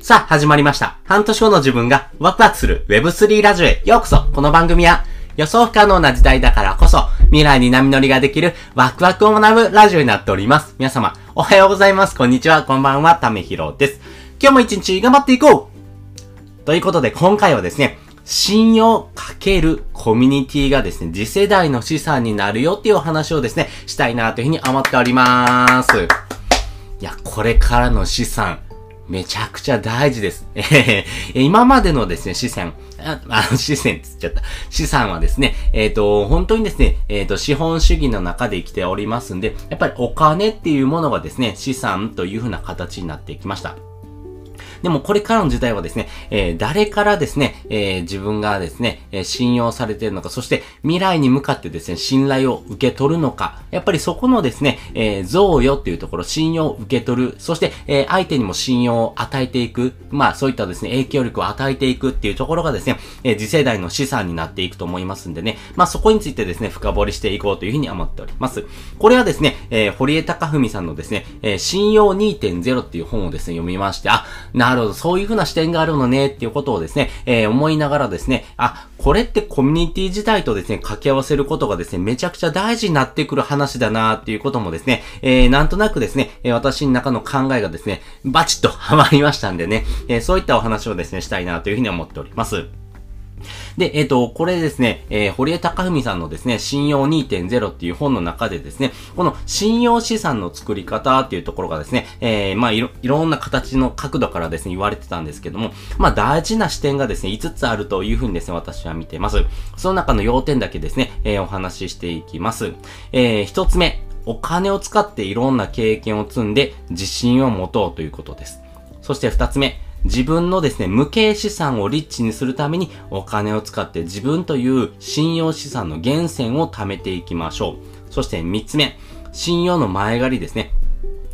さあ、始まりました。半年後の自分がワクワクする Web3 ラジオへようこそこの番組は予想不可能な時代だからこそ未来に波乗りができるワクワクを学ぶラジオになっております。皆様、おはようございます。こんにちは。こんばんは。ためひろです。今日も一日頑張っていこうということで、今回はですね、信用かけるコミュニティがですね、次世代の資産になるよっていうお話をですね、したいなというふうに思っております。いや、これからの資産、めちゃくちゃ大事です。えー今までのですね、資産、あ、あ 資産って言っちゃった。資産はですね、えっ、と、本当にですね、えっ、と、資本主義の中で生きておりますんで、やっぱりお金っていうものがですね、資産というふうな形になってきました。でもこれからの時代はですね、えー誰からですね、えー自分がですね、えー信用されてるのか、そして未来に向かってですね、信頼を受け取るのか、やっぱりそこのですね、えー贈与っていうところ、信用を受け取る、そして、えー相手にも信用を与えていく、まあそういったですね、影響力を与えていくっていうところがですね、えー次世代の資産になっていくと思いますんでね、まあそこについてですね、深掘りしていこうというふうに思っております。これはですね、えー堀江貴文さんのですね、えー信用2.0っていう本をですね、読みまして、あ、ななるほど、そういう風な視点があるのね、っていうことをですね、えー思いながらですね、あ、これってコミュニティ自体とですね、掛け合わせることがですね、めちゃくちゃ大事になってくる話だなっていうこともですね、えーなんとなくですね、え私の中の考えがですね、バチッとハマりましたんでね、えーそういったお話をですね、したいなというふうに思っております。で、えっ、と、これですね、えー堀江貴文さんのですね、信用2.0っていう本の中でですね、この信用資産の作り方っていうところがですね、えーまあいろ、いろんな形の角度からですね、言われてたんですけども、まあ大事な視点がですね、5つあるというふうにですね、私は見てます。その中の要点だけですね、えーお話ししていきます。えー、1つ目、お金を使っていろんな経験を積んで自信を持とうということです。そして二つ目、自分のですね、無形資産をリッチにするためにお金を使って自分という信用資産の源泉を貯めていきましょう。そして三つ目、信用の前借りですね。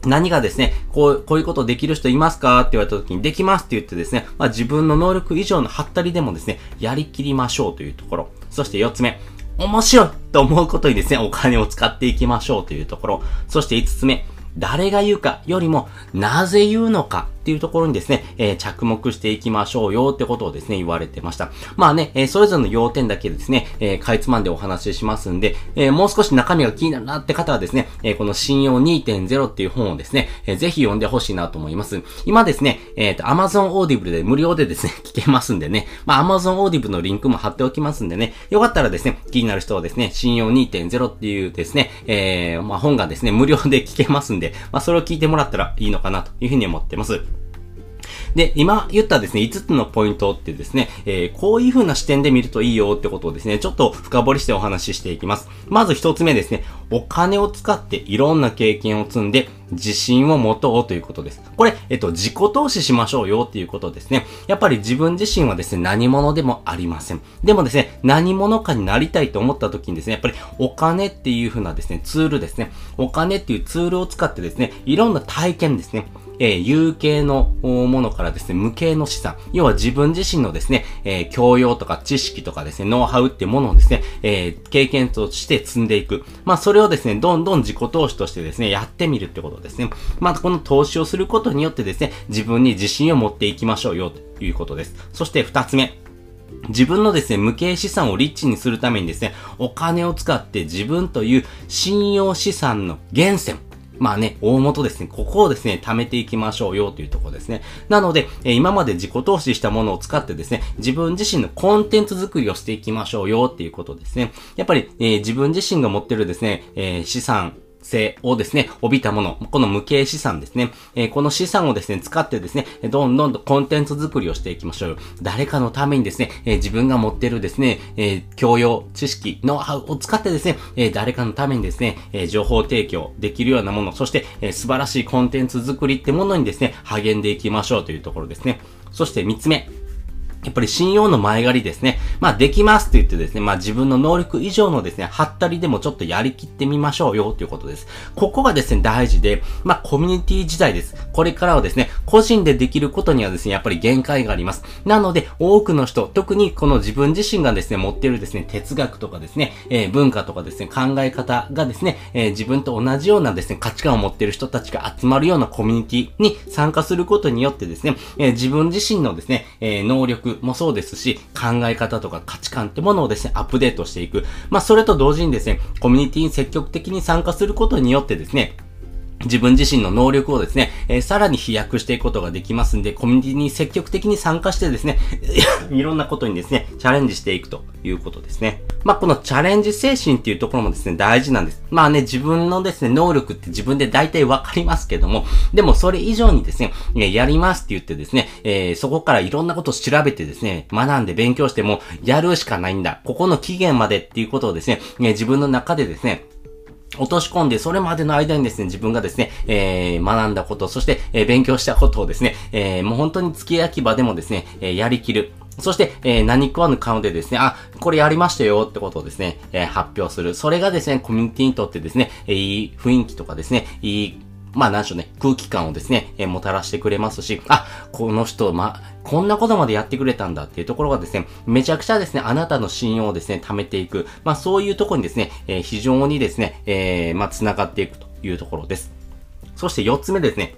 何がですね、こう、こういうことできる人いますか？って言われた時に、できますって言ってですね、まあ自分の能力以上のハったりでもですね、やりきりましょうというところ。そして四つ目、面白いと思うことにですね、お金を使っていきましょうというところ。そして五つ目、誰が言うかよりも、なぜ言うのかっていうところにですね、えー着目していきましょうよってことをですね、言われてました。まあね、えーそれぞれの要点だけですね、えーかいつまんでお話ししますんで、えーもう少し中身が気になるなって方はですね、えーこの信用2.0っていう本をですね、えーぜひ読んでほしいなと思います。今ですね、えっ、と、Amazon Audible で無料でですね、聞けますんでね、まあ Amazon Audible のリンクも貼っておきますんでね、よかったらですね、気になる人はですね、信用2.0っていうですね、えー、まあ本がですね、無料で聞けますんで、まあそれを聞いてもらったらいいのかなというふうに思ってます。で、今言ったですね、5つのポイントってですね、えーこういう風な視点で見るといいよってことをですね、ちょっと深掘りしてお話ししていきます。まず1つ目ですね、お金を使っていろんな経験を積んで、自信を持とうということです。これ、えっと、自己投資しましょうよっていうことですね。やっぱり自分自身はですね、何者でもありません。でもですね、何者かになりたいと思った時にですね、やっぱりお金っていう風なですね、ツールですね。お金っていうツールを使ってですね、いろんな体験ですね。えー有形のものからですね、無形の資産。要は自分自身のですね、えー教養とか知識とかですね、ノウハウっていうものをですね、えー経験として積んでいく。まあ、それをですね、どんどん自己投資としてですね、やってみるってことですね。まあ、この投資をすることによってですね、自分に自信を持っていきましょうよ、ということです。そして二つ目。自分のですね、無形資産をリッチにするためにですね、お金を使って自分という信用資産の源泉、まあね、大元ですね、ここをですね、貯めていきましょうよというところですね。なので、え今まで自己投資したものを使ってですね、自分自身のコンテンツ作りをしていきましょうよっていうことですね。やっぱり、えー自分自身が持ってるですね、えー資産、性をですね、帯びたもの、この無形資産ですね、えーこの資産をですね、使ってですね、どんどんとコンテンツ作りをしていきましょう。誰かのためにですね、えー自分が持ってるですね、えー教養、知識、ノウハウを使ってですね、え誰かのためにですね、え情報提供できるようなもの、そして、え素晴らしいコンテンツ作りってものにですね、励んでいきましょうというところですね。そして三つ目。やっぱり信用の前借りですね。まあできますって言ってですね、まあ自分の能力以上のですね、はったりでもちょっとやりきってみましょうよということです。ここがですね、大事で、まあコミュニティ時代です。これからはですね、個人でできることにはですね、やっぱり限界があります。なので、多くの人、特にこの自分自身がですね、持っているですね、哲学とかですね、えー、文化とかですね、考え方がですね、えー、自分と同じようなですね、価値観を持っている人たちが集まるようなコミュニティに参加することによってですね、えー、自分自身のですね、え能力もそうですし、考え方とか価値観ってものをですね、アップデートしていく。まあ、それと同時にですね、コミュニティに積極的に参加することによってですね、自分自身の能力をですね、えー、さらに飛躍していくことができますんで、コミュニティに積極的に参加してですね、いろんなことにですね、チャレンジしていくということですね。まあ、このチャレンジ精神っていうところもですね、大事なんです。まあね、自分のですね、能力って自分で大体わかりますけども、でもそれ以上にですね、やりますって言ってですね、えー、そこからいろんなことを調べてですね、学んで勉強しても、やるしかないんだ。ここの期限までっていうことをですね、自分の中でですね、落とし込んで、それまでの間にですね、自分がですね、えー、学んだこと、そして、えー、勉強したことをですね、えー、もう本当に付け焼き場でもですね、えー、やりきる。そして、えー、何食わぬ顔でですね、あ、これやりましたよってことをですね、えー、発表する。それがですね、コミュニティにとってですね、えー、いい雰囲気とかですね、いいまあなんでしょうね、空気感をですね、え、もたらしてくれますし、あ、この人、ま、こんなことまでやってくれたんだっていうところがですね、めちゃくちゃですね、あなたの信用をですね、貯めていく。まあそういうところにですね、え、非常にですね、えー、まあ繋がっていくというところです。そして4つ目ですね、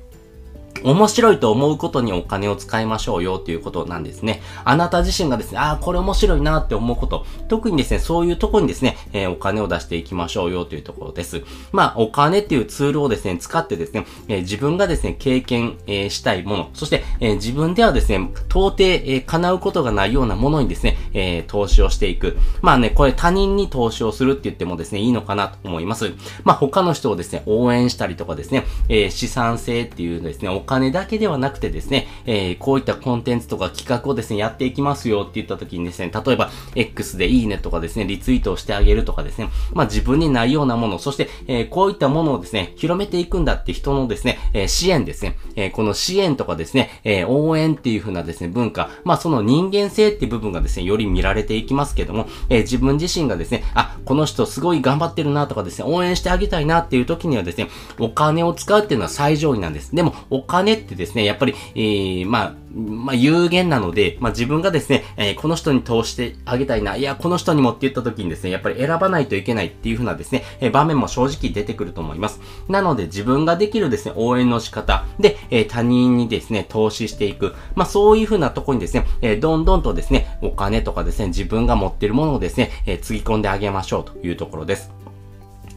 面白いと思うことにお金を使いましょうよということなんですね。あなた自身がですね、ああ、これ面白いなって思うこと、特にですね、そういうとこにですね、えー、お金を出していきましょうよというところです。まあ、お金っていうツールをですね、使ってですね、えー、自分がですね、経験、えー、したいもの、そして、え自分ではですね、到底、え叶うことがないようなものにですね、え投資をしていく。まあね、これ他人に投資をするって言ってもですね、いいのかなと思います。まあ、他の人をですね、応援したりとかですね、え資産性っていうですね、お金金だけではなくてですね、えー、こういったコンテンツとか企画をですね、やっていきますよって言った時にですね、例えば X でいいねとかですね、リツイートをしてあげるとかですね、まあ自分にないようなもの、そして、えー、こういったものをですね、広めていくんだって人のですね、えー、支援ですね、えーこの支援とかですね、えー応援っていう風なですね、文化、まあその人間性っていう部分がですね、より見られていきますけども、えー自分自身がですね、あ、この人すごい頑張ってるなとかですね、応援してあげたいなっていう時にはですね、お金を使うっていうのは最上位なんです。でも、お金金ってですね、やっぱり、えー、まあ、まあ、有限なので、まあ、自分がですね、えー、この人に通してあげたいな、いや、この人にもって言った時にですね、やっぱり選ばないといけないっていう風なですね、えー、場面も正直出てくると思います。なので、自分ができるですね、応援の仕方で、えー、他人にですね、投資していく。まあ、そういう風なとこにですね、えどんどんとですね、お金とかですね、自分が持ってるものをですね、えつぎ込んであげましょうというところです。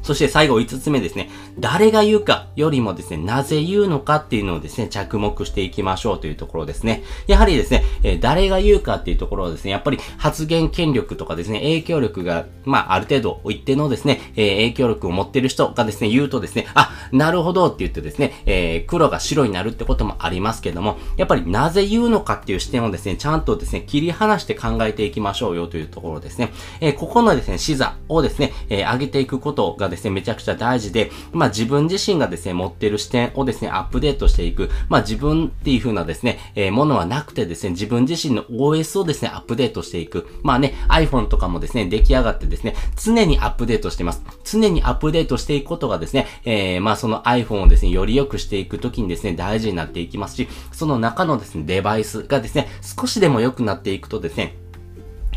そして最後5つ目ですね。誰が言うかよりもですね、なぜ言うのかっていうのをですね、着目していきましょうというところですね。やはりですね、えー、誰が言うかっていうところはですね、やっぱり発言権力とかですね、影響力が、まあ、ある程度一定のですね、えー、影響力を持ってる人がですね、言うとですね、あ、なるほどって言ってですね、えー、黒が白になるってこともありますけども、やっぱりなぜ言うのかっていう視点をですね、ちゃんとですね、切り離して考えていきましょうよというところですね。えここのですね、視座をですね、え上げていくことがですね、めちゃくちゃ大事で、まあ自分自身がですね、持ってる視点をですね、アップデートしていく。まあ自分っていう風なですね、えー、ものはなくてですね、自分自身の OS をですね、アップデートしていく。まあね、iPhone とかもですね、出来上がってですね、常にアップデートしてます。常にアップデートしていくことがですね、えー、まあその iPhone をですね、より良くしていくときにですね、大事になっていきますし、その中のですね、デバイスがですね、少しでも良くなっていくとですね、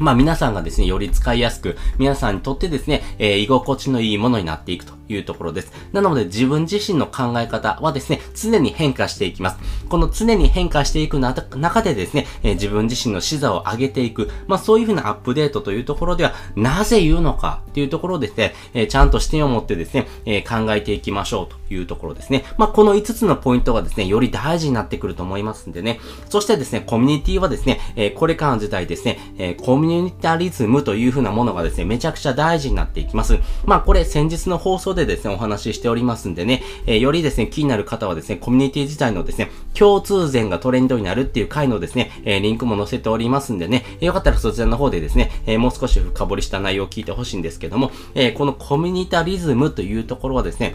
まあ皆さんがですね、より使いやすく、皆さんにとってですね、えー、居心地のいいものになっていくと。いうところです。なので自分自身の考え方はですね、常に変化していきます。この常に変化していく中でですね、え、自分自身の視座を上げていく、まあそういうふうなアップデートというところでは、なぜ言うのかっていうところですね、え、ちゃんと視点を持ってですね、え、考えていきましょうというところですね。まあこの5つのポイントがですね、より大事になってくると思いますんでね。そしてですね、コミュニティはですね、えこれからの時代ですね、えコミュニタリズムというふうなものがですね、めちゃくちゃ大事になっていきます。まあこれ先日の放送ででですね、お話ししておりますんでね、えー、よりですね、気になる方はですね、コミュニティ自体のですね、共通点がトレンドになるっていう回のですね、えー、リンクも載せておりますんでね、えー、よかったらそちらの方でですね、えもう少し深掘りした内容を聞いてほしいんですけども、えこのコミュニタリズムというところはですね、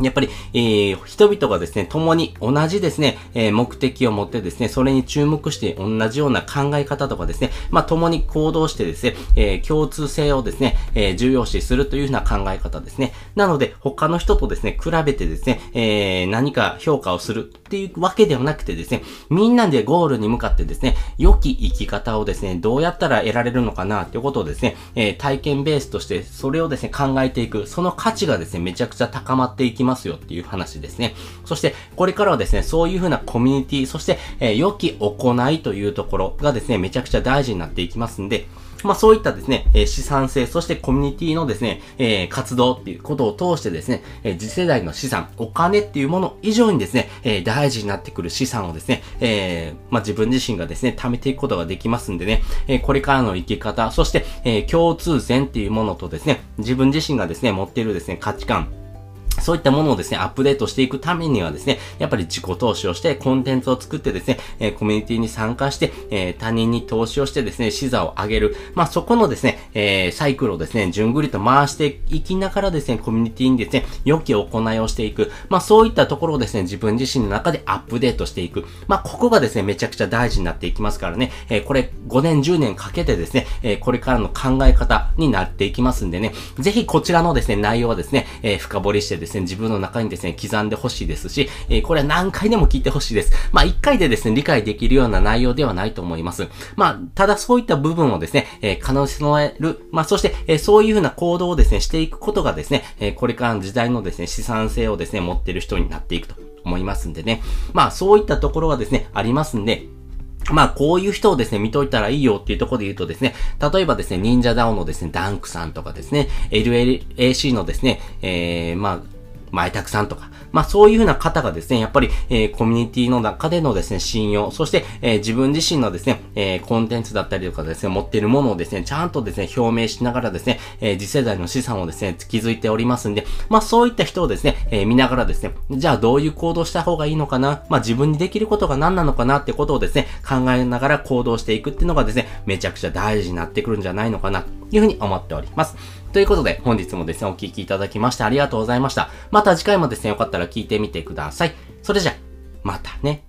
やっぱり、えー、人々がですね、共に同じですね、えー、目的を持ってですね、それに注目して同じような考え方とかですね、まあ、共に行動してですね、えー、共通性をですね、え、重要視するというふうな考え方ですね。なので、他の人とですね、比べてですね、え、何か評価をするっていうわけではなくてですね、みんなでゴールに向かってですね、良き生き方をですね、どうやったら得られるのかなっていうことをですね、え、体験ベースとして、それをですね、考えていく、その価値がですね、めちゃくちゃ高まっていきますよっていう話ですね。そして、これからはですね、そういう風なコミュニティ、そして、えー、良き行いというところがですね、めちゃくちゃ大事になっていきますんで、まあそういったですね、えー、資産性、そしてコミュニティのですね、えー、活動っていうことを通してですね、えー、次世代の資産、お金っていうもの以上にですね、えー、大事になってくる資産をですね、えー、まあ自分自身がですね、貯めていくことができますんでね、えー、これからの生き方、そして、えー、共通点っていうものとですね、自分自身がですね、持っているですね、価値観、そういったものをですね、アップデートしていくためにはですね、やっぱり自己投資をして、コンテンツを作ってですね、え、コミュニティに参加して、え、他人に投資をしてですね、視座を上げる。まあ、そこのですね、え、サイクルをですね、順繰りと回していきながらですね、コミュニティにですね、良き行いをしていく。まあ、そういったところをですね、自分自身の中でアップデートしていく。まあ、ここがですね、めちゃくちゃ大事になっていきますからね、え、これ5年、10年かけてですね、え、これからの考え方になっていきますんでね、ぜひこちらのですね、内容はですね、え、深掘りしてですね、自分の中にですね、刻んでほしいですし、えー、これは何回でも聞いてほしいです。まあ、1回でですね、理解できるような内容ではないと思います。まあ、ただそういった部分をですね、えー、可能性のえる、まあ、そして、えー、そういうふうな行動をですね、していくことがですね、えー、これからの時代のですね、資産性をですね、持っている人になっていくと思いますんでね。まあ、そういったところがですね、ありますんで、まあ、こういう人をですね、見といたらいいよっていうところで言うとですね、例えばですね、忍者ダオのですね、ダンクさんとかですね、LLAC のですね、えー、まあ、前田さんとか、まあそういうふうな方がですね、やっぱり、えー、コミュニティの中でのですね、信用、そして、えー、自分自身のですね、えー、コンテンツだったりとかですね、持っているものをですね、ちゃんとですね、表明しながらですね、え、次世代の資産をですね、築いておりますんで、まあそういった人をですね、え、見ながらですね、じゃあどういう行動した方がいいのかな、まあ自分にできることが何なのかなってことをですね、考えながら行動していくっていうのがですね、めちゃくちゃ大事になってくるんじゃないのかな、いうふうに思っております。ということで、本日もですね、お聴きいただきましてありがとうございました。また次回もですね、よかったら聞いてみてください。それじゃ、またね。